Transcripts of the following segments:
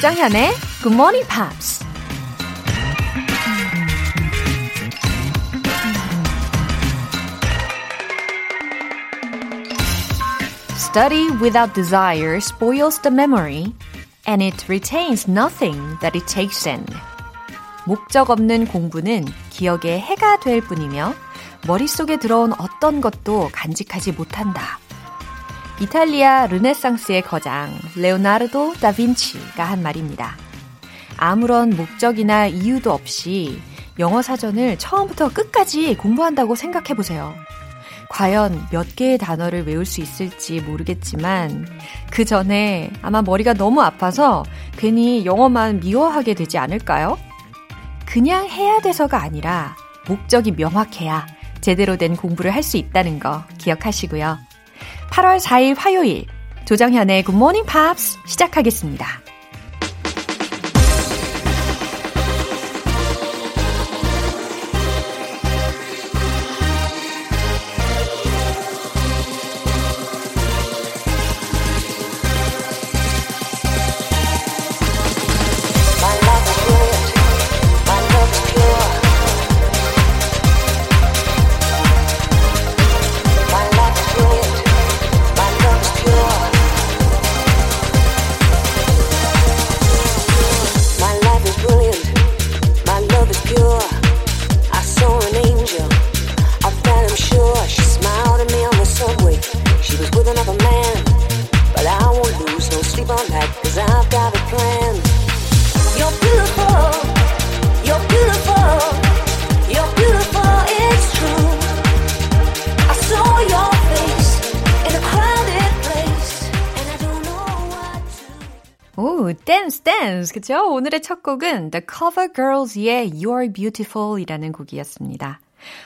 조장현의 Good Morning Pops. Study without desire spoils the memory, and it retains nothing that it takes in. 목적 없는 공부는 기억에 해가 될 뿐이며 머릿속에 들어온 어떤 것도 간직하지 못한다. 이탈리아 르네상스의 거장 레오나르도 다빈치가 한 말입니다. 아무런 목적이나 이유도 없이 영어 사전을 처음부터 끝까지 공부한다고 생각해 보세요. 과연 몇 개의 단어를 외울 수 있을지 모르겠지만 그 전에 아마 머리가 너무 아파서 괜히 영어만 미워하게 되지 않을까요? 그냥 해야 돼서가 아니라 목적이 명확해야 제대로 된 공부를 할 수 있다는 거 기억하시고요. 8월 4일 화요일 조정현의 Morning Pops 시작하겠습니다. 그쵸? 오늘의 첫 곡은 The Cover Girls의 You're Beautiful이라는 곡이었습니다.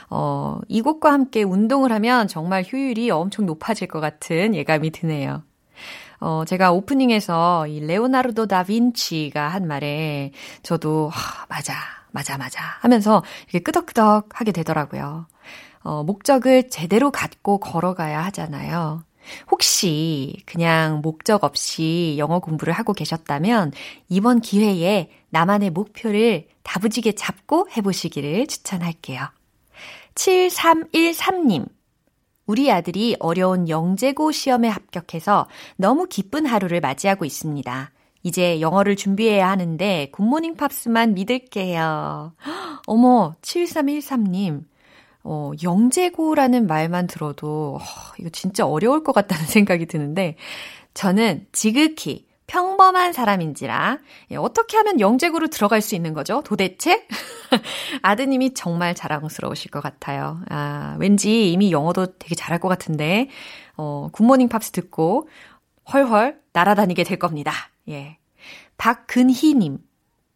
어, 이 곡과 함께 운동을 하면 정말 효율이 엄청 높아질 것 같은 예감이 드네요. 어, 제가 오프닝에서 이 레오나르도 다빈치가 한 말에 저도 하, 맞아, 맞아, 맞아 하면서 이렇게 끄덕끄덕 하게 되더라고요. 어, 목적을 제대로 갖고 걸어가야 하잖아요. 혹시 그냥 목적 없이 영어 공부를 하고 계셨다면 이번 기회에 나만의 목표를 다부지게 잡고 해보시기를 추천할게요. 7313님. 우리 아들이 어려운 영재고 시험에 합격해서 너무 기쁜 하루를 맞이하고 있습니다. 이제 영어를 준비해야 하는데 굿모닝 팝스만 믿을게요. 어머, 7313님. 어, 영재고라는 말만 들어도, 어, 이거 진짜 어려울 것 같다는 생각이 드는데, 저는 지극히 평범한 사람인지라, 예, 어떻게 하면 영재고로 들어갈 수 있는 거죠? 도대체? 아드님이 정말 자랑스러우실 것 같아요. 아, 왠지 이미 영어도 되게 잘할 것 같은데, 어, 굿모닝 팝스 듣고, 헐헐 날아다니게 될 겁니다. 예. 박근희 님,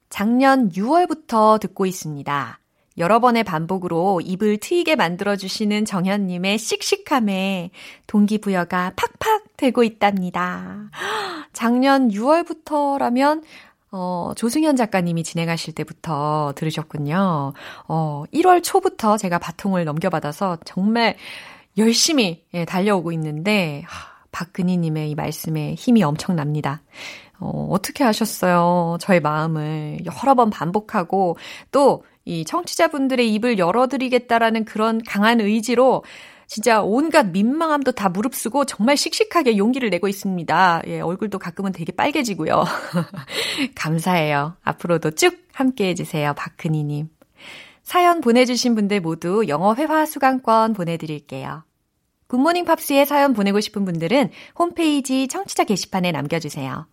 작년 6월부터 듣고 있습니다. 여러 번의 반복으로 입을 트이게 만들어주시는 정현님의 씩씩함에 동기부여가 팍팍 되고 있답니다. 작년 6월부터라면 어, 조승현 작가님이 진행하실 때부터 들으셨군요. 어, 1월 초부터 제가 바통을 넘겨받아서 정말 열심히 예, 달려오고 있는데, 하, 박근희님의 이 말씀에 힘이 엄청납니다. 어, 어떻게 하셨어요? 저의 마음을 여러 번 반복하고 또 이 청취자분들의 입을 열어드리겠다라는 그런 강한 의지로 진짜 온갖 민망함도 다 무릅쓰고 정말 씩씩하게 용기를 내고 있습니다. 예, 얼굴도 가끔은 되게 빨개지고요. 감사해요. 앞으로도 쭉 함께 해주세요. 박근희님. 사연 보내주신 분들 모두 영어 회화 수강권 보내드릴게요. 굿모닝 팝스에 사연 보내고 싶은 분들은 홈페이지 청취자 게시판에 남겨주세요.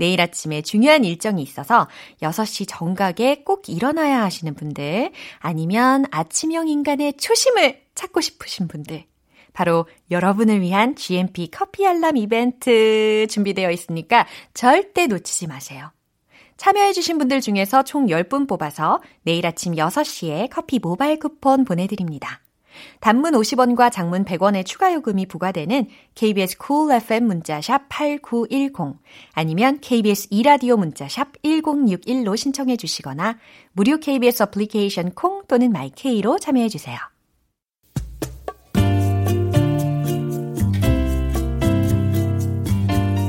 내일 아침에 중요한 일정이 있어서 6시 정각에 꼭 일어나야 하시는 분들, 아니면 아침형 인간의 초심을 찾고 싶으신 분들, 바로 여러분을 위한 GMP 커피 알람 이벤트 준비되어 있으니까 절대 놓치지 마세요. 참여해주신 분들 중에서 총 10분 뽑아서 내일 아침 6시에 커피 모바일 쿠폰 보내드립니다. 단문 50원과 장문 100원의 추가 요금이 부과되는 KBS cool FM 문자샵 8910 아니면 KBS 이라디오 문자샵 1061로 신청해 주시거나 무료 KBS 어플리케이션 콩 또는 마이케이로 참여해 주세요.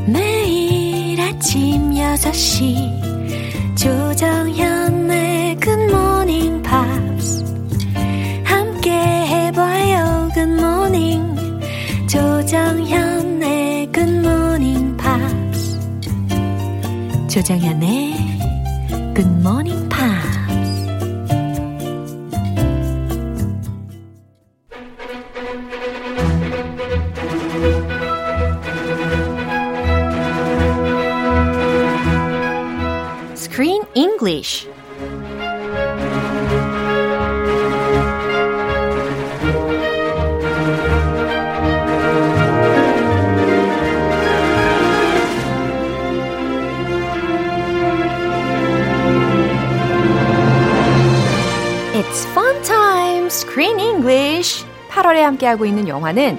매일 아침 아침 6시 조정현 조정현의 Good Morning Pops 조정현의 Good Morning Pops English. 함께하고 있는 영화는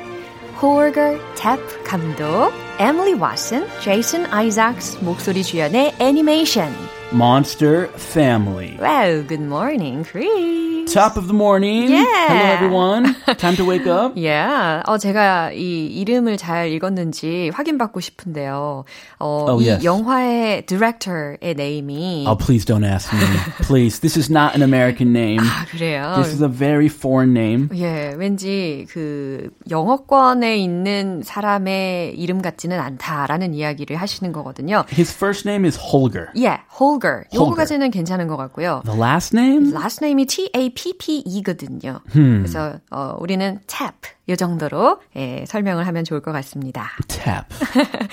호어거 탭 감독, 에밀리 왓슨, 제이슨 아이작스 목소리 주연의 애니메이션 Monster Family. Wow, good morning, Chris. Top of the morning. Yeah. Hello, everyone. Time to wake up. Yeah. 어, 제가 이 이름을 잘 읽었는지 확인받고 싶은데요. 어, oh, 이 yes. 영화의 director의 네임이. Oh, please don't ask me. please. This is not an American name. 아, 그래요? This is a very foreign name. 예, 왠지 그 영어권에 있는 사람의 이름 같지는 않다라는 이야기를 하시는 거거든요. His first name is Holger. Yeah, Holger. 요거까지는 괜찮은 것 같고요. The last name? last name이 T-A-P-P-E거든요. Hmm. 그래서 어, 우리는 tap 이 정도로 예, 설명을 하면 좋을 것 같습니다. Tap.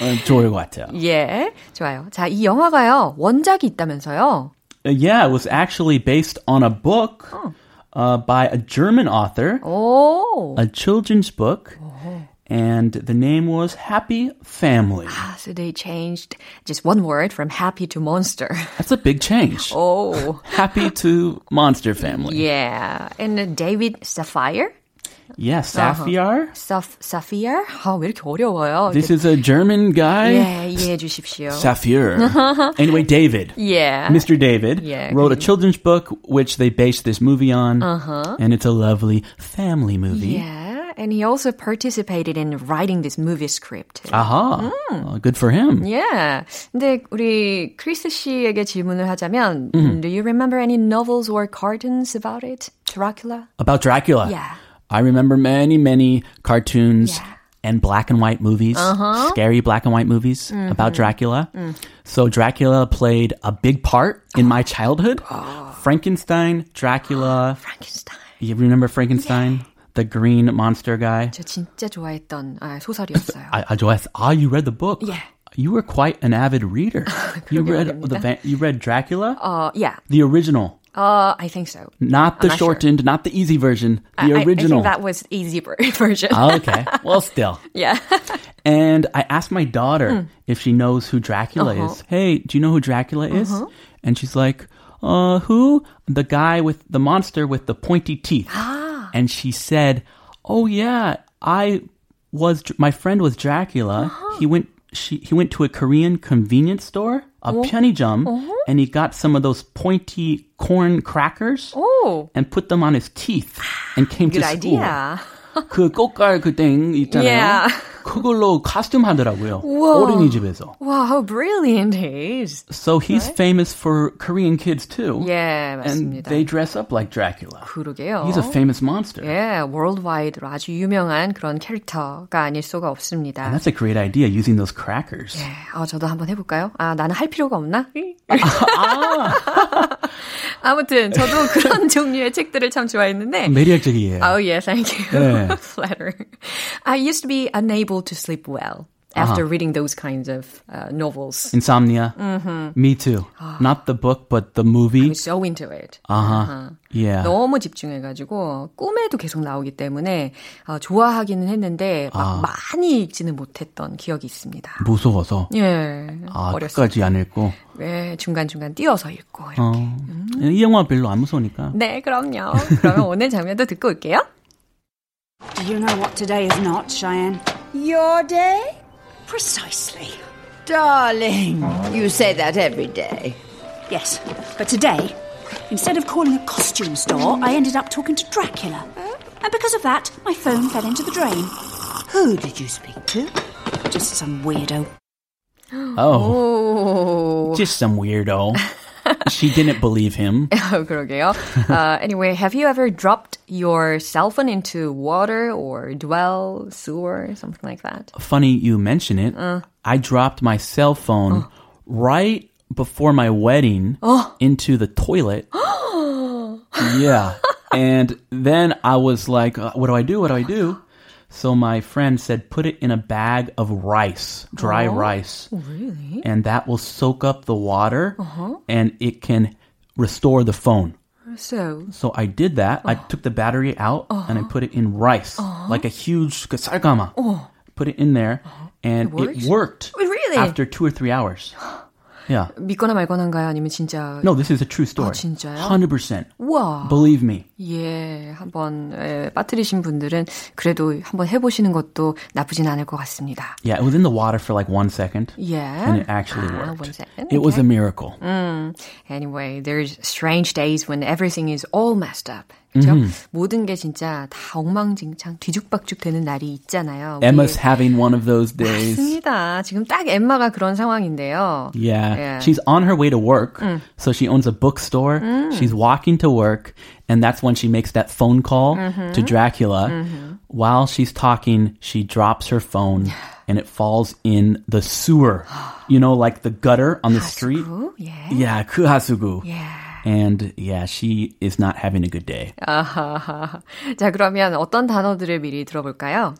어, 좋을 것 같아요. 예, 좋아요. 자, 이 영화가요 원작이 있다면서요? Uh, yeah, it was actually based on a book uh, by a German author, 오. a children's book, and the name was Happy Family. Ah, so they changed just one word from happy to monster. That's a big change. Oh. Happy to Monster Family. Yeah. And David Sapphire? Yeah, Sapphire. Saf, Sapphire? 아, 왜 이렇게 어려워요? This is a German guy. 예, 이해해 주십시오. Sapphire. anyway, David. Yeah. Mr. David Yeah, wrote a okay. children's book which they based this movie on. Uh-huh. And it's a lovely family movie. Yeah, and he also participated in writing this movie script. Aha. Uh, good for him. Yeah. 근데 우리 크리스 씨에게 질문을 하자면 Do you remember any novels or cartoons about it? Dracula? About Dracula. Yeah. I remember many, many cartoons Yeah. and black and white movies, scary black and white movies about Dracula. So Dracula played a big part in my childhood. Frankenstein, Dracula. Frankenstein. You remember Frankenstein? The green monster guy? 저 진짜 좋아했던 아, 소설이었어요. I, I just, ah, you read the book. Yeah. You were quite an avid reader. you 그러게 read 말입니다. the va- you read Dracula, uh, yeah. the original, Uh, I think so. not the I'm not sure. shortened, not the easy version, I- the I, I original. think that was easy ver- version. Ah, okay, well, still. yeah. And I asked my daughter Hmm. if she knows who Dracula Uh-huh. is. Hey, do you know who Dracula is? And she's like, uh, who? The guy with the monster with the pointy teeth. Ah. And she said, oh yeah, I was, my friend was Dracula. Uh-huh. He went, she, he went to a Korean convenience store, a Oh. 편의점, Uh-huh. and he got some of those pointy corn crackers Oh, and put them on his teeth and came good to school. idea. 그 꽃갈 그 땡 있잖아요. Yeah. 그걸로 카스튬 하더라고요. 우와. 어린이집에서. Wow, how brilliant he is. So he's famous for Korean kids too. 예, And 맞습니다. they dress up like Dracula. 그러게요. He's a famous monster. 예, worldwide로 아주 유명한 그런 캐릭터가 아닐 수가 없습니다. And that's a great idea using those crackers. 예, 아, 저도 한번 해볼까요? 아, 나는 할 필요가 없나? 아무튼 저도 그런 종류의 책들을 참 좋아했는데. 매력적이에요. Oh yeah, thank you. 네. Flatter. I used to be unable to sleep well after reading those kinds of uh, novels. Insomnia. Me too. Not the book, but the movie. I'm so into it. Uh-huh. Yeah. 너무 집중해가지고 꿈에도 계속 나오기 때문에 아, 좋아하기는 했는데 막 많이 읽지는 못했던 기억이 있습니다. 무서워서. 예, 아, 끝까지 안 읽고. 때 중간 중간 띄어서 읽고 이렇게. 어. 이 영화 별로 안 무서우니까. 네, 그럼요. 그러면 오늘 장면도 듣고 올게요. Do you know what today is not, Cheyenne? Your day? Precisely. Darling, you say that every day. Yes, but today, instead of calling a costume store, I ended up talking to Dracula. And because of that, my phone fell into the drain. Who did you speak to? Just some weirdo. Oh. Oh. Just some weirdo. she didn't believe him. 그러게요. Uh, anyway, have you ever dropped your cell phone into water or dwell, sewer, something like that? Funny you mention it. I dropped my cell phone right before my wedding into the toilet. yeah. And then I was like, uh, what do I do? What do I do? So my friend said, put it in a bag of rice, dry oh, rice. Really? And that will soak up the water uh-huh. and it can restore the phone. So, so I did that. Uh, I uh-huh. took the battery out uh-huh. and I uh-huh. put it in rice, uh-huh. like a huge kasargama. Oh. Put it in there, uh-huh. and it, it worked. Oh, really? After two or three hours. Yeah. 믿거나 말거나인가요? 아니면 진짜? No, this is a true story. 아, 진짜요? 100%. 우와. Believe me. 예, 한번 예, 빠뜨리신 분들은 그래도 한번 해보시는 것도 나쁘진 않을 것 같습니다. Yeah, it was in the water for like one second. Yeah. And it actually Ah, worked. one second, It was a okay. miracle. Anyway, there's strange days when everything is all messed up. 그죠? 모든 게 진짜 다 엉망진창 뒤죽박죽 되는 날이 있잖아요. Emma's 우리- having one of those days. 맞습니다. 지금 딱 엠마가 그런 상황인데요. Yeah. Yeah. She's on her way to work. So she owns a bookstore. She's walking to work. And that's when she makes that phone call to Dracula. While she's talking, she drops her phone and it falls in the sewer. You know, like the gutter on the street. 오, 예. Yeah, 그 하수구. Yeah. And yeah, she is not having a good day. 자, 그러면 어떤 단어들을 미리 들어볼까요?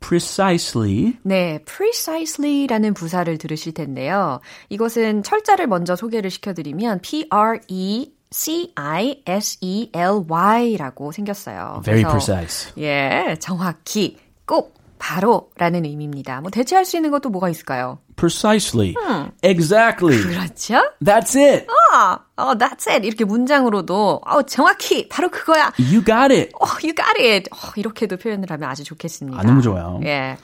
Precisely. 네, precisely라는 부사를 들으실 텐데요. 이것은 철자를 먼저 소개를 시켜드리면 P-R-E C-I-S-E-L-Y라고 생겼어요. Very 그래서, precise. 예, 정확히, 꼭, 바로라는 의미입니다. 뭐 대체할 수 있는 것도 뭐가 있을까요? Precisely. Exactly. 그렇죠? That's it. 아, 어, that's it. 이렇게 문장으로도, 어, 정확히, 바로 그거야. You got it. 어, you got it. 어, 이렇게도 표현을 하면 아주 좋겠습니다. 아, 너무 좋아요. 예.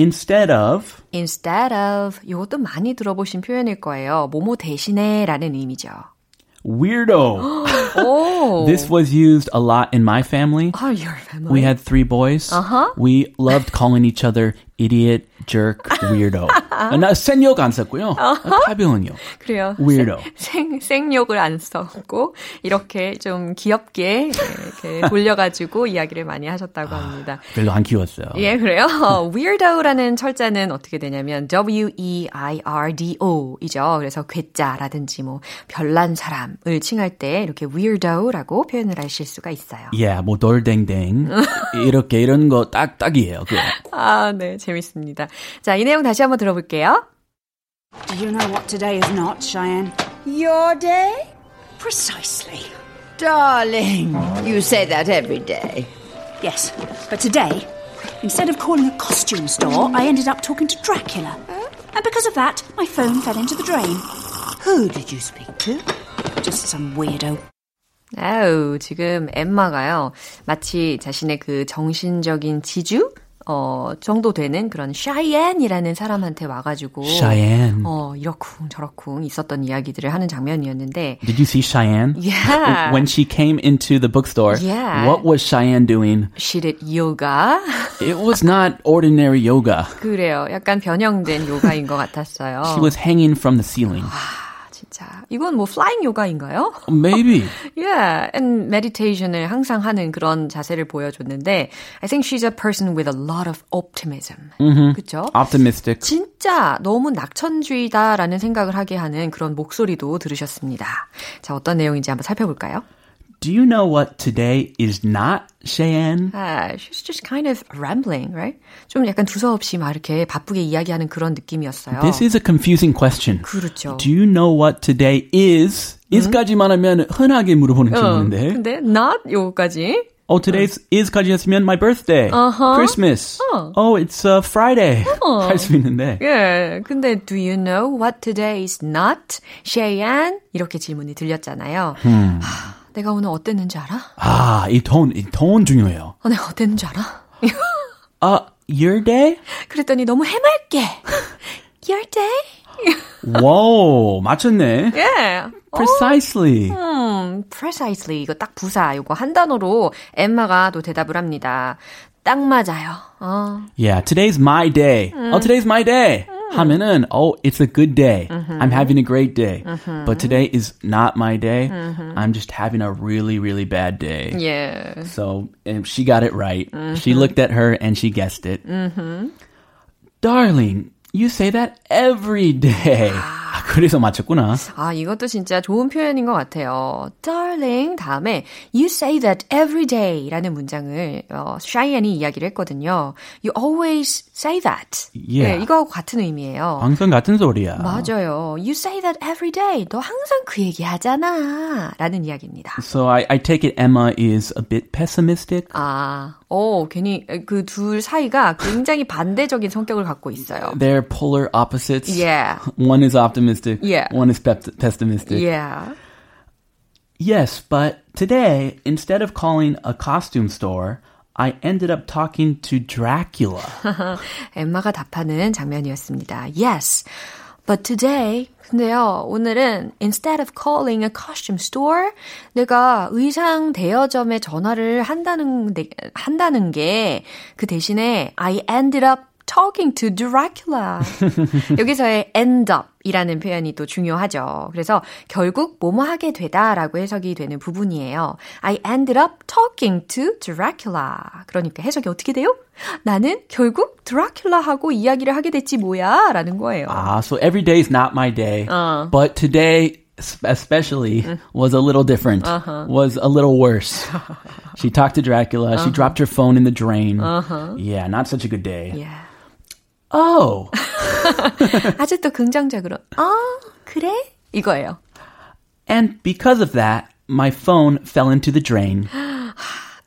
Instead of instead of 이것도 많이 들어보신 표현일 거예요. 뭐뭐 대신에라는 의미죠. weirdo. 오. This was used a lot in my family. Oh, your family. We had three boys. Uh-huh. We loved calling each other idiot, jerk, weirdo. 나 생욕 안 썼고요. 타병은요. 그래요. Weirdo. 생, 생욕을 안 썼고 이렇게 좀 귀엽게 이렇게 돌려가지고 이야기를 많이 하셨다고 합니다. 별로 안 키웠어요. 예, 그래요. Weird오라는 철자는 어떻게 되냐면 W-E-I-R-D-O이죠. 그래서 괴짜라든지 뭐 별난 사람을 칭할 때 이렇게 weird오라고 표현을 하실 수가 있어요. Yeah, 뭐 돌댕댕 이렇게 이런 거 딱 딱이에요. 그거. 아, 네, 재밌 습니다. 자, 이 내용 다시 한번 들어볼게요. Do you know what today is not, Cheyenne? Your day? Precisely. Darling, you say that every day. Yes, but today, instead of calling a costume store, I ended up talking to Dracula. And because of that, my phone fell into the drain. Who did you speak to? Just some weirdo. 아우, 지금 엠마가요, 마치 자신의 그 정신적인 지주? 어, 정도 되는 그런 샤이앤이라는 사람한테 와가지고. Cheyenne. 어, 이러쿵 저러쿵 있었던 이야기들을 하는 장면이었는데. Did you see Cheyenne? Yeah. When she came into the bookstore, Yeah. what was Cheyenne doing? She did yoga. It was not ordinary yoga. 그래요. 약간 변형된 요가인 것 같았어요. She was hanging from the ceiling. 진짜. 이건 뭐 flying 요가인가요? Maybe. Yeah, and meditation을 항상 하는 그런 자세를 보여줬는데 I think she's a person with a lot of optimism. 그렇죠? Optimistic. 진짜 너무 낙천주의다라는 생각을 하게 하는 그런 목소리도 들으셨습니다. 자, 어떤 내용인지 한번 살펴볼까요? Do you know what today is not, Cheyenne? 아, she's just kind of rambling, right? 좀 약간 두서없이 막 이렇게 바쁘게 이야기하는 그런 느낌이었어요. This is a confusing question. 그렇죠. Do you know what today is? is까지만 하면 흔하게 물어보는 어, 질문인데. 근데 not 요거까지. Oh, today's is까지 했으면 my birthday, Uh-huh. Christmas. Oh, it's uh, Friday. 할 수 있는데. 예, 근데 do you know what today is not? Cheyenne? 이렇게 질문이 들렸잖아요. 하, 내가 오늘 어땠는지 알아? 아, 이 톤, 이 톤 중요해요. 어, 내가 어땠는지 알아? Uh, your day? 그랬더니 너무 해맑게. Your day? 와우, 맞췄네. 예. Precisely. 음, precisely. 이거 딱 부사. 이거 한 단어로 엠마가 또 대답을 합니다. 딱 맞아요. 어. Yeah, today's my day. Oh, today's my day. 하면은 oh it's a good day. I'm having a great day. But today is not my day. I'm just having a really really bad day. Yeah. So um, she got it right. She looked at her and she guessed it. Darling, you say that every day. 그래서 맞췄구나. 아, 이것도 진짜 좋은 표현인 것 같아요. Darling 다음에 You say that every day 라는 문장을 어, 샤이언이 이야기를 했거든요. You always say that. Yeah. 네, 이거하고 같은 의미예요. 항상 같은 소리야. 맞아요. You say that every day. 너 항상 그 얘기 하잖아. 라는 이야기입니다. So I, I take it Emma is a bit pessimistic. 아, 오, 괜히 그 둘 사이가 굉장히 반대적인 성격을 갖고 있어요. They're polar opposites. Yeah. One is optimistic. Yeah. One is pep- pessimistic. Yeah. Yes, but today, instead of calling a costume store, I ended up talking to Dracula. 엠마가 답하는 장면이었습니다. Yes. But today, 근데요, 오늘은 instead of calling a costume store, 내가 의상 대여점에 전화를 한다는, 데, 한다는 게 그 대신에 I ended up talking to Dracula. 여기서의 end up 이라는 표현이 또 중요하죠. 그래서 결국 뭐뭐 하게 되다라고 해석이 되는 부분이에요. I ended up talking to Dracula. 그러니까 해석이 어떻게 돼요? 나는 결국 드라큘라하고 이야기를 하게 됐지 뭐야? 라는 거예요. Ah, so every day is not my day. But today, s- especially, was a little different. Was a little worse. she talked to Dracula. She dropped her phone in the drain. Yeah, not such a good day. Yeah. Oh, 아주 또 긍정적으로, 아, 그래? 이거예요. and because of that, my phone fell into the drain.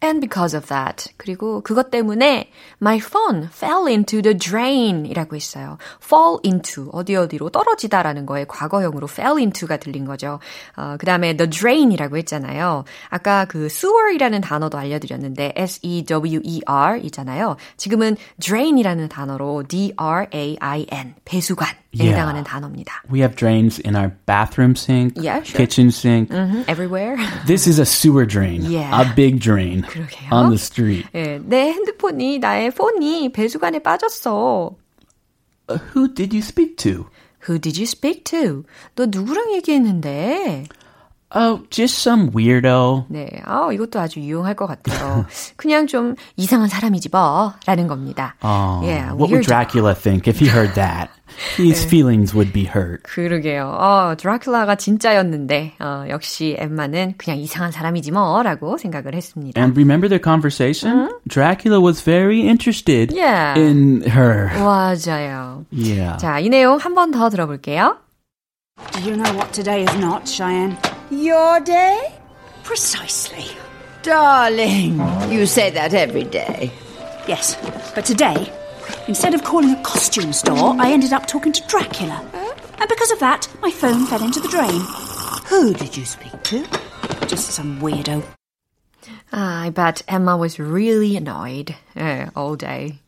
And because of that. 그리고 그것 때문에 my phone fell into the drain 이라고 했어요. fall into 어디 어디로 떨어지다라는 거에 과거형으로 fell into가 들린 거죠. 어, 그 다음에 the drain이라고 했잖아요. 아까 그 sewer이라는 단어도 알려드렸는데 S-E-W-E-R 이잖아요. 지금은 drain이라는 단어로 D-R-A-I-N 배수관에 Yeah. 해당하는 단어입니다. We have drains in our bathroom sink, Yeah, sure. kitchen sink. Everywhere. This is a sewer drain. Yeah. A big drain 그러게요. on the street. 예, 내 핸드폰이 나의 폰이 배수관에 빠졌어. Uh, who did you speak to? Who did you speak to? 너 누구랑 얘기했는데? Oh, just some weirdo. 네, 아 이것도 아주 유용할 것 같아요. 그냥 좀 이상한 사람이지 뭐, 라는 겁니다. Oh, yeah, what would weirdo. Dracula think if he heard that? His feelings would be hurt. 그러게요. 어, 드라큘라가 진짜였는데, 어, 역시 엠마는 그냥 이상한 사람이지 뭐, 라고 생각을 했습니다. And remember their conversation? Dracula was very interested Yeah. in her. 맞아요. Yeah. 자, 이 내용 한 번 더 들어볼게요. Do you know what today is not, Cheyenne? Your day? Precisely. Darling, you say that every day. Yes, but today, instead of calling a costume store, I ended up talking to Dracula. And because of that, my phone fell into the drain. Who did you speak to? Just some weirdo. 아, I bet Emma was really annoyed 예, all day.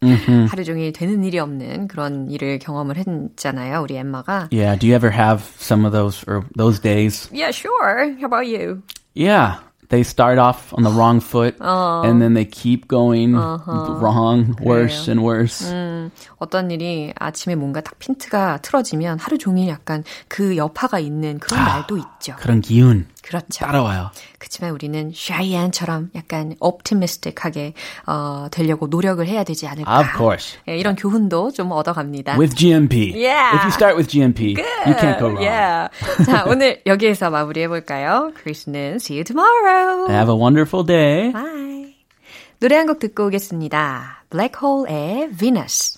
하루 종일 되는 일이 없는 그런 일을 경험을 했잖아요, 우리 엠마가. Yeah. Do you ever have some of those or those days? Yeah, sure. How about you? Yeah. They start off on the wrong foot and then they keep going wrong, worse and worse. 어떤 일이 아침에 뭔가 딱 핀트가 틀어지면 하루 종일 약간 그 여파가 있는 그런 날도 있죠. 그런 기운 그렇죠. 따라와요. 그렇지만 우리는 샤이안처럼 약간 optimistic하게 어, 되려고 노력을 해야 되지 않을까. Of course. 예, 이런 교훈도 좀 얻어갑니다. With GMP. Yeah. If you start with GMP, you can't go wrong. Yeah. 자, 오늘 여기에서 마무리해 볼까요? 크리스는 see you tomorrow. Have a wonderful day. Bye. 노래 한 곡 듣고 오겠습니다. 블랙홀의 Venus.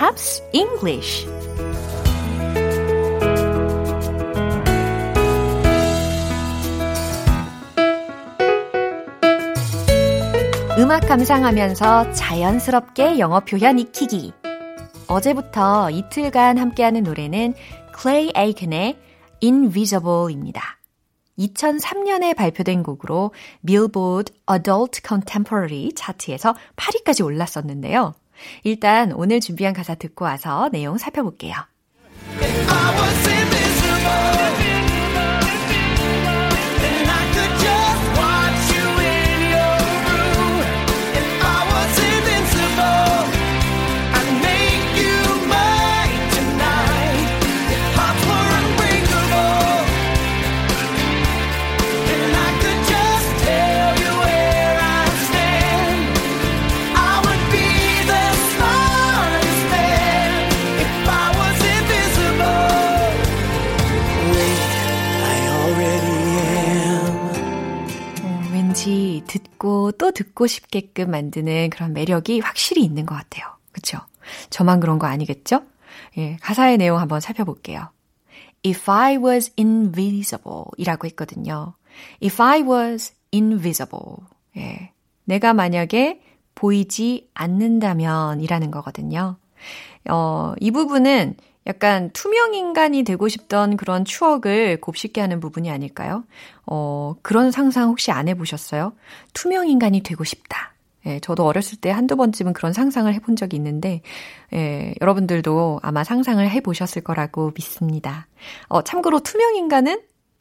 Pops English 음악 감상하면서 자연스럽게 영어 표현 익히기. 어제부터 이틀간 함께하는 노래는 Clay Aiken의 Invisible입니다. 2003년에 발표된 곡으로 Billboard Adult Contemporary 차트에서 8위까지 올랐었는데요. 일단 오늘 준비한 가사 듣고 와서 내용 살펴볼게요. 또 듣고 싶게끔 만드는 그런 매력이 확실히 있는 것 같아요. 그쵸? 저만 그런 거 아니겠죠? 예, 가사의 내용 한번 살펴볼게요. If I was invisible 이라고 했거든요. If I was invisible. 예, 내가 만약에 보이지 않는다면 이라는 거거든요. 어, 이 부분은 약간 투명 인간이 되고 싶던 그런 추억을 곱씹게 하는 부분이 아닐까요? 어, 그런 상상 혹시 안 해보셨어요? 투명 인간이 되고 싶다. 예, 저도 어렸을 때 한두 번쯤은 그런 상상을 해본 적이 있는데, 예, 여러분들도 아마 상상을 해보셨을 거라고 믿습니다. 어, 참고로 투명 인간은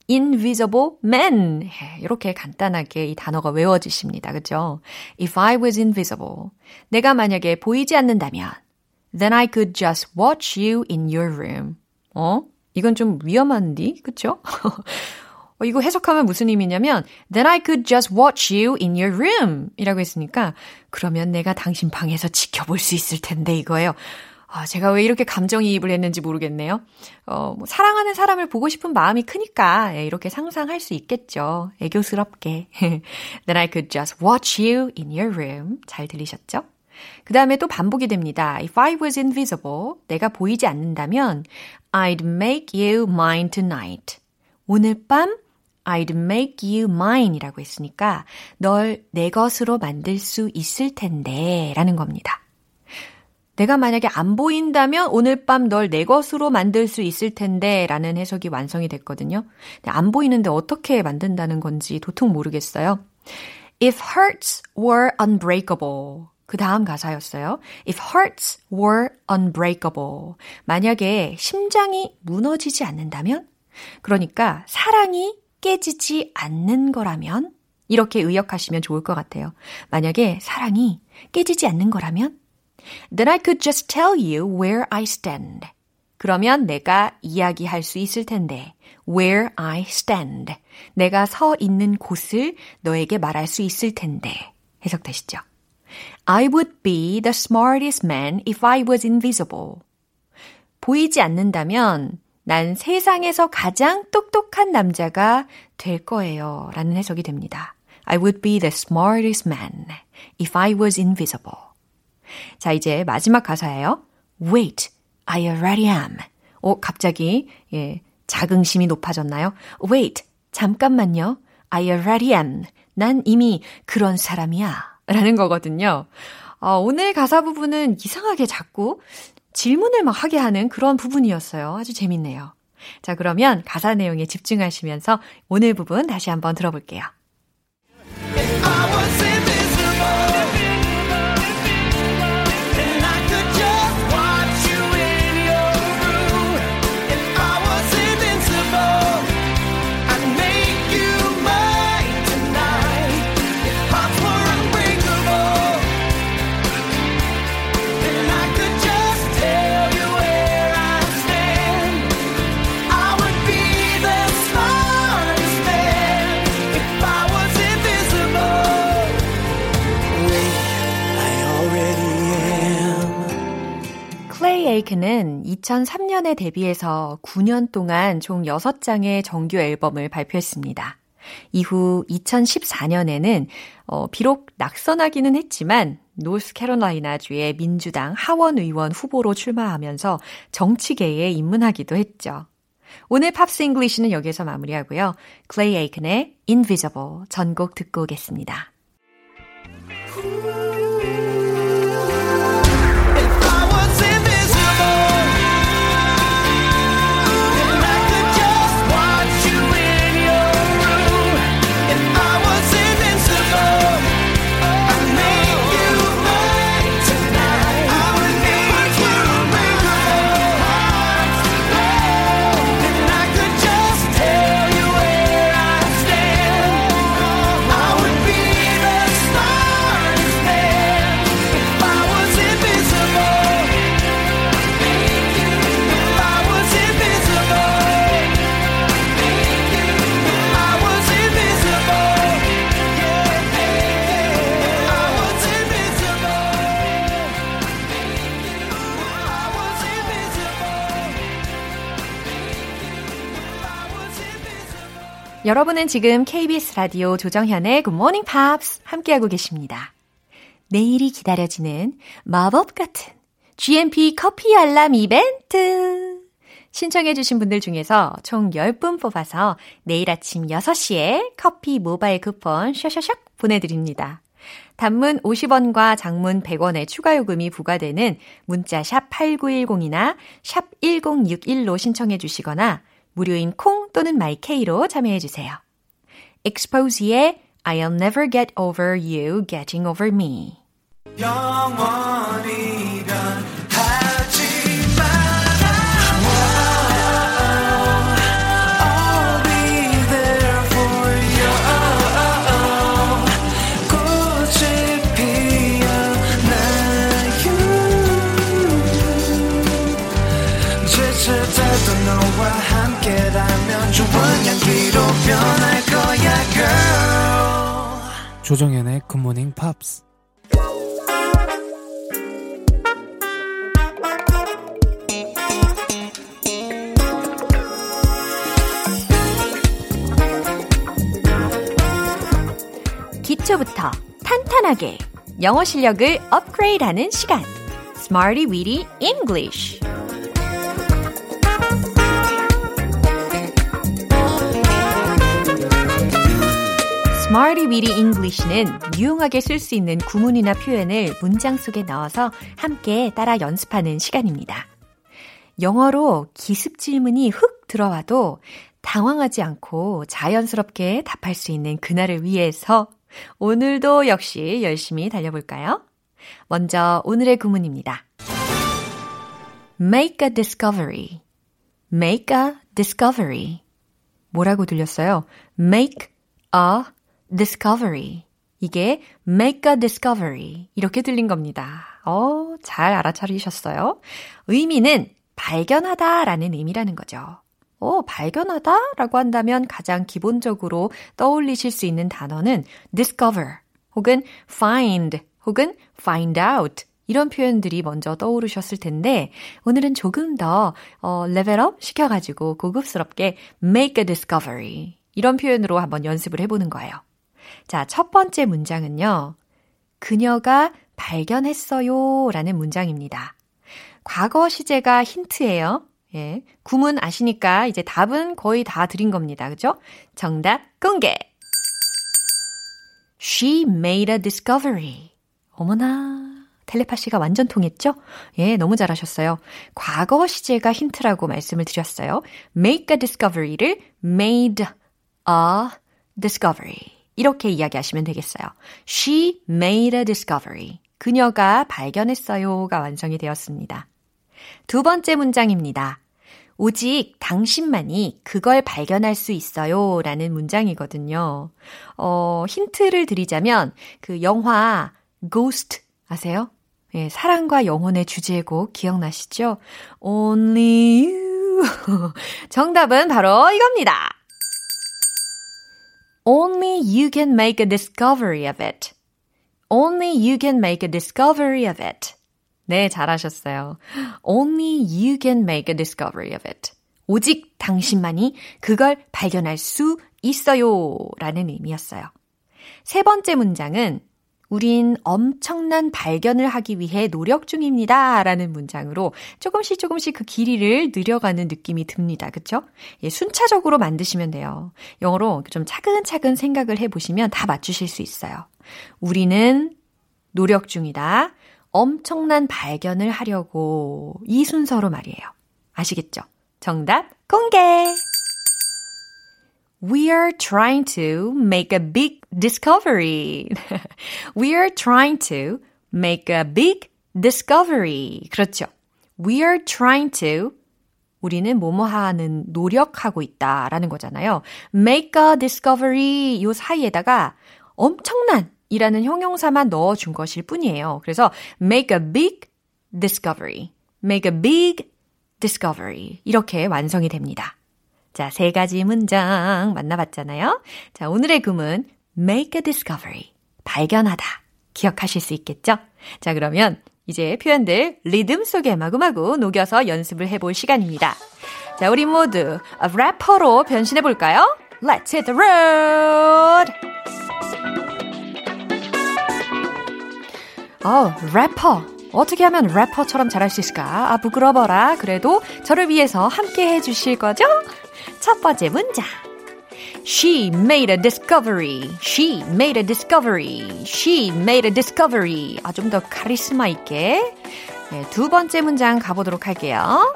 invisible man. 예, 이렇게 간단하게 이 단어가 외워지십니다. 그죠? If I was invisible. 내가 만약에 보이지 않는다면, then I could just watch you in your room. 어? 이건 좀 위험한디? 그쵸? 어, 이거 해석하면 무슨 의미냐면 then I could just watch you in your room 이라고 했으니까 그러면 내가 당신 방에서 지켜볼 수 있을 텐데 이거예요. 아, 제가 왜 이렇게 감정이입을 했는지 모르겠네요. 어, 뭐 사랑하는 사람을 보고 싶은 마음이 크니까 예, 이렇게 상상할 수 있겠죠. 애교스럽게. then I could just watch you in your room. 잘 들리셨죠? 그 다음에 또 반복이 됩니다. If I was invisible, 내가 보이지 않는다면 I'd make you mine tonight. 오늘 밤 I'd make you mine 이라고 했으니까 널 내 것으로 만들 수 있을 텐데 라는 겁니다. 내가 만약에 안 보인다면 오늘 밤 널 내 것으로 만들 수 있을 텐데 라는 해석이 완성이 됐거든요. 안 보이는데 어떻게 만든다는 건지 도통 모르겠어요. If hearts were unbreakable. 그 다음 가사였어요. If hearts were unbreakable. 만약에 심장이 무너지지 않는다면? 그러니까 사랑이 깨지지 않는 거라면? 이렇게 의역하시면 좋을 것 같아요. 만약에 사랑이 깨지지 않는 거라면? Then I could just tell you where I stand. 그러면 내가 이야기할 수 있을 텐데, where I stand. 내가 서 있는 곳을 너에게 말할 수 있을 텐데. 해석되시죠? I would be the smartest man if I was invisible. 보이지 않는다면 난 세상에서 가장 똑똑한 남자가 될 거예요. 라는 해석이 됩니다. I would be the smartest man if I was invisible. 자, 이제 마지막 가사예요. Wait, I already am. 오, 갑자기, 예, 자긍심이 높아졌나요? Wait, 잠깐만요. I already am. 난 이미 그런 사람이야. 라는 거거든요. 어, 오늘 가사 부분은 이상하게 자꾸 질문을 막 하게 하는 그런 부분이었어요. 아주 재밌네요. 자, 그러면 가사 내용에 집중하시면서 오늘 부분 다시 한번 들어볼게요. Aiken은 2003년에 데뷔해서 9년 동안 총 6장의 정규 앨범을 발표했습니다. 이후 2014년에는 어, 비록 낙선하기는 했지만 노스캐롤라이나주의 민주당 하원 의원 후보로 출마하면서 정치계에 입문하기도 했죠. 오늘 Pops English는 여기서 마무리하고요. Clay Aiken의 Invisible 전곡 듣고 오겠습니다. 여러분은 지금 KBS 라디오 조정현의 Good Morning Pops 함께하고 계십니다. 내일이 기다려지는 마법 같은 GMP 커피 알람 이벤트. 신청해주신 분들 중에서 총 10분 뽑아서 내일 아침 6시에 커피 모바일 쿠폰 샤샤샥 보내드립니다. 단문 50원과 장문 100원의 추가 요금이 부과되는 문자 샵 8910이나 샵 1061로 신청해 주시거나 무료인 콩 또는 마이케이로 참여해 주세요. Expose의 I'll never get over you getting over me. 조정현의 굿모닝 팝스 기초부터 탄탄하게 영어 실력을 업그레이드하는 시간. Smarty Weedy English Smarty Weedy English는 유용하게 쓸 수 있는 구문이나 표현을 문장 속에 넣어서 함께 따라 연습하는 시간입니다. 영어로 기습 질문이 훅 들어와도 당황하지 않고 자연스럽게 답할 수 있는 그날을 위해서 오늘도 역시 열심히 달려볼까요? 먼저 오늘의 구문입니다. Make a discovery. Make a discovery. 뭐라고 들렸어요? Make a discovery. 이게 make a discovery. 이렇게 들린 겁니다. 어, 잘 알아차리셨어요? 의미는 발견하다 라는 의미라는 거죠. 어, 발견하다 라고 한다면 가장 기본적으로 떠올리실 수 있는 단어는 discover 혹은 find 혹은 find out 이런 표현들이 먼저 떠오르셨을 텐데 오늘은 조금 더 어, 레벨업 시켜가지고 고급스럽게 make a discovery 이런 표현으로 한번 연습을 해보는 거예요. 자, 첫 번째 문장은요. 그녀가 발견했어요 라는 문장입니다. 과거 시제가 힌트예요. 예. 구문 아시니까 이제 답은 거의 다 드린 겁니다. 그죠? 정답 공개! She made a discovery. 어머나. 텔레파시가 완전 통했죠? 예, 너무 잘하셨어요. 과거 시제가 힌트라고 말씀을 드렸어요. make a discovery를 made a discovery. 이렇게 이야기하시면 되겠어요. She made a discovery. 그녀가 발견했어요가 완성이 되었습니다. 두 번째 문장입니다. 오직 당신만이 그걸 발견할 수 있어요. 라는 문장이거든요. 어, 힌트를 드리자면, 그 영화 Ghost 아세요? 예, 사랑과 영혼의 주제곡 기억나시죠? Only you. 정답은 바로 이겁니다. Only you can make a discovery of it. Only you can make a discovery of it. 네, 잘하셨어요. Only you can make a discovery of it. 오직 당신만이 그걸 발견할 수 있어요. 라는 의미였어요. 세 번째 문장은 우린 엄청난 발견을 하기 위해 노력 중입니다. 라는 문장으로 조금씩 조금씩 그 길이를 늘려가는 느낌이 듭니다. 그쵸? 예, 순차적으로 만드시면 돼요. 영어로 좀 차근차근 생각을 해보시면 다 맞추실 수 있어요. 우리는 노력 중이다. 엄청난 발견을 하려고 이 순서로 말이에요. 아시겠죠? 정답 공개! We are trying to make a big discovery. We are trying to make a big discovery. 그렇죠. We are trying to 우리는 뭐뭐 하는 노력하고 있다라는 거잖아요. make a discovery 요 사이에다가 엄청난 이라는 형용사만 넣어 준 것일 뿐이에요. 그래서 make a big discovery. make a big discovery. 이렇게 완성이 됩니다. 자, 세 가지 문장 만나봤잖아요. 자, 오늘의 구문 make a discovery. 발견하다. 기억하실 수 있겠죠? 자, 그러면 이제 표현들 리듬 속에 마구마구 녹여서 연습을 해볼 시간입니다. 자, 우리 모두 래퍼로 변신해 볼까요? Let's hit the road! 어, 래퍼. 어떻게 하면 래퍼처럼 잘할 수 있을까? 아, 부끄러워라. 그래도 저를 위해서 함께 해주실 거죠? 첫 번째 문장. She made a discovery. She made a discovery. She made a discovery. 아, 좀 더 카리스마 있게. 네, 두 번째 문장 가보도록 할게요.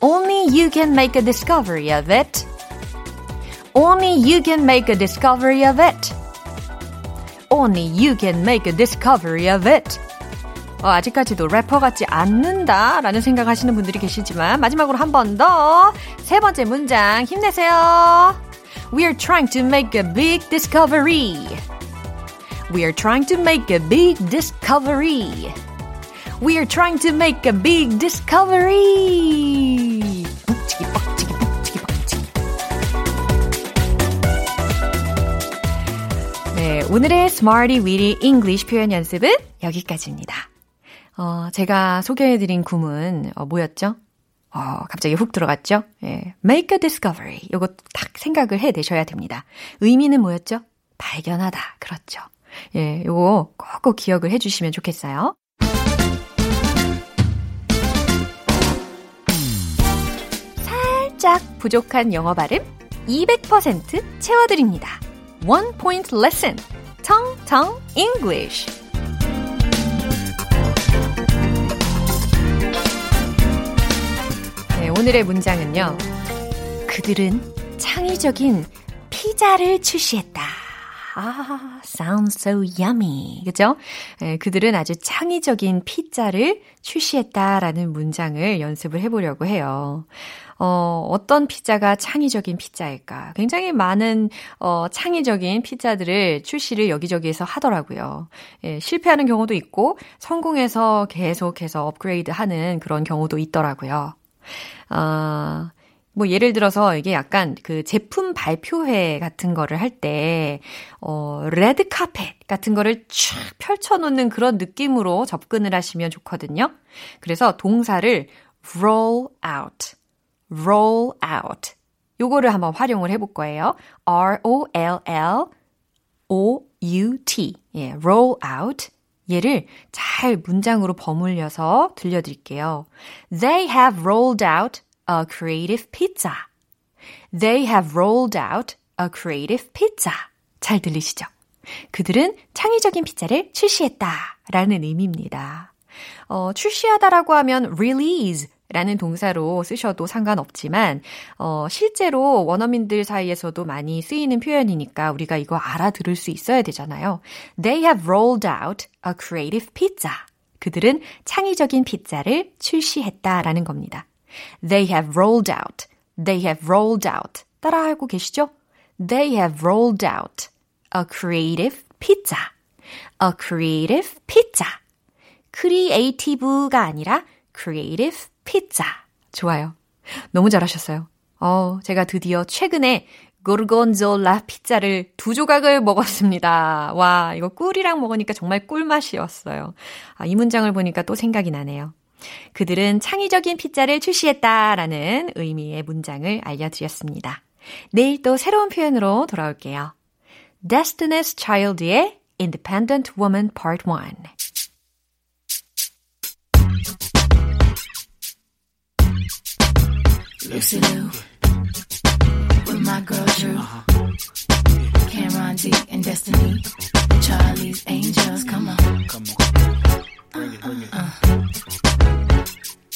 Only you can make a discovery of it. Only you can make a discovery of it. Only you can make a discovery of it. 어, 아직까지도 래퍼 같지 않는다 라는 생각하시는 분들이 계시지만 마지막으로 한 번 더 세 번째 문장 힘내세요. We are trying to make a big discovery. We are trying to make a big discovery. We are trying to make a big discovery. 빡치기 빡치기 빡치기 빡치기. 네, 오늘의 Smarty Weedy English 표현 연습은 여기까지입니다. 어, 제가 소개해드린 구문 어, 뭐였죠? 어, 갑자기 훅 들어갔죠? 예, make a discovery. 요거 딱 생각을 해 내셔야 됩니다. 의미는 뭐였죠? 발견하다. 그렇죠. 예, 요거 꼭꼭 기억을 해 주시면 좋겠어요. 살짝 부족한 영어 발음 200% 채워드립니다. One Point Lesson. 텅텅 English. 오늘의 문장은요. 그들은 창의적인 피자를 출시했다. 아, sounds so yummy. 그죠? 네, 그들은 아주 창의적인 피자를 출시했다라는 문장을 연습을 해보려고 해요. 어, 어떤 피자가 창의적인 피자일까? 굉장히 많은, 어, 창의적인 피자들을 출시를 여기저기에서 하더라고요. 예, 실패하는 경우도 있고, 성공해서 계속해서 업그레이드 하는 그런 경우도 있더라고요. 아, 어, 뭐 예를 들어서 이게 약간 그 제품 발표회 같은 거를 할 때, 어, 레드 카펫 같은 거를 쫙 펼쳐놓는 그런 느낌으로 접근을 하시면 좋거든요. 그래서 동사를 roll out, roll out. 요거를 한번 활용을 해볼 거예요. R-O-L-L-O-U-T. 예, roll out. 얘를 잘 문장으로 버물려서 들려드릴게요. They have rolled out a creative pizza. They have rolled out a creative pizza. 잘 들리시죠? 그들은 창의적인 피자를 출시했다. 라는 의미입니다. 어, 출시하다라고 하면 release 라는 동사로 쓰셔도 상관없지만, 어, 실제로 원어민들 사이에서도 많이 쓰이는 표현이니까 우리가 이거 알아들을 수 있어야 되잖아요. They have rolled out a creative pizza. 그들은 창의적인 피자를 출시했다 라는 겁니다. They have rolled out. They have rolled out. 따라하고 계시죠? They have rolled out a creative pizza. A creative pizza. creative가 아니라 creative pizza. 좋아요. 너무 잘하셨어요. 어, 제가 드디어 최근에 고르곤졸라 피자를 두 조각을 먹었습니다. 와, 이거 꿀이랑 먹으니까 정말 꿀맛이었어요. 아, 이 문장을 보니까 또 생각이 나네요. 그들은 창의적인 피자를 출시했다라는 의미의 문장을 알려드렸습니다. 내일 또 새로운 표현으로 돌아올게요. Destiny's Child의 Independent Woman Part 1 Lucy Lou. With my girl Drew, uh-huh. Cameron D and Destiny, Charlie's Angels. Come on, come on, bring it, bring it. Uh-uh.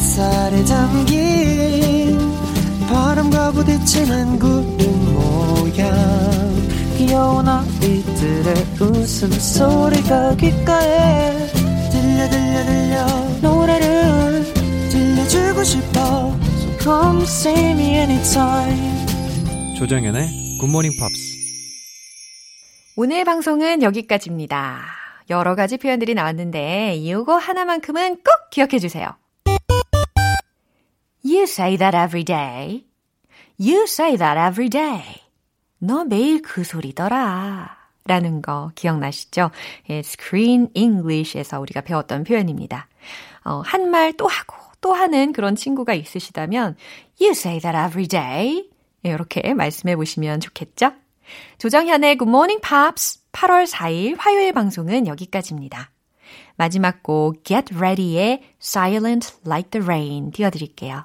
햇살에 담긴 바람과 부딪히는 구름 모양 귀여운 아이들의 웃음소리가 귓가에 들려 들려 들려 노래를 들려주고 싶어 So come see me anytime 조정연의 굿모닝 팝스. 오늘 방송은 여기까지입니다. 여러 가지 표현들이 나왔는데 이거 하나만큼은 꼭 기억해 주세요. You say that every day. You say that every day. 너 매일 그 소리더라. 라는 거 기억나시죠? 예, Screen English에서 우리가 배웠던 표현입니다. 어, 한 말 또 하고 또 하는 그런 친구가 있으시다면 You say that every day. 이렇게 말씀해 보시면 좋겠죠? 조정현의 Good Morning Pops 8월 4일 화요일 방송은 여기까지입니다. 마지막 곡 Get Ready의 Silent Like the Rain 띄워드릴게요.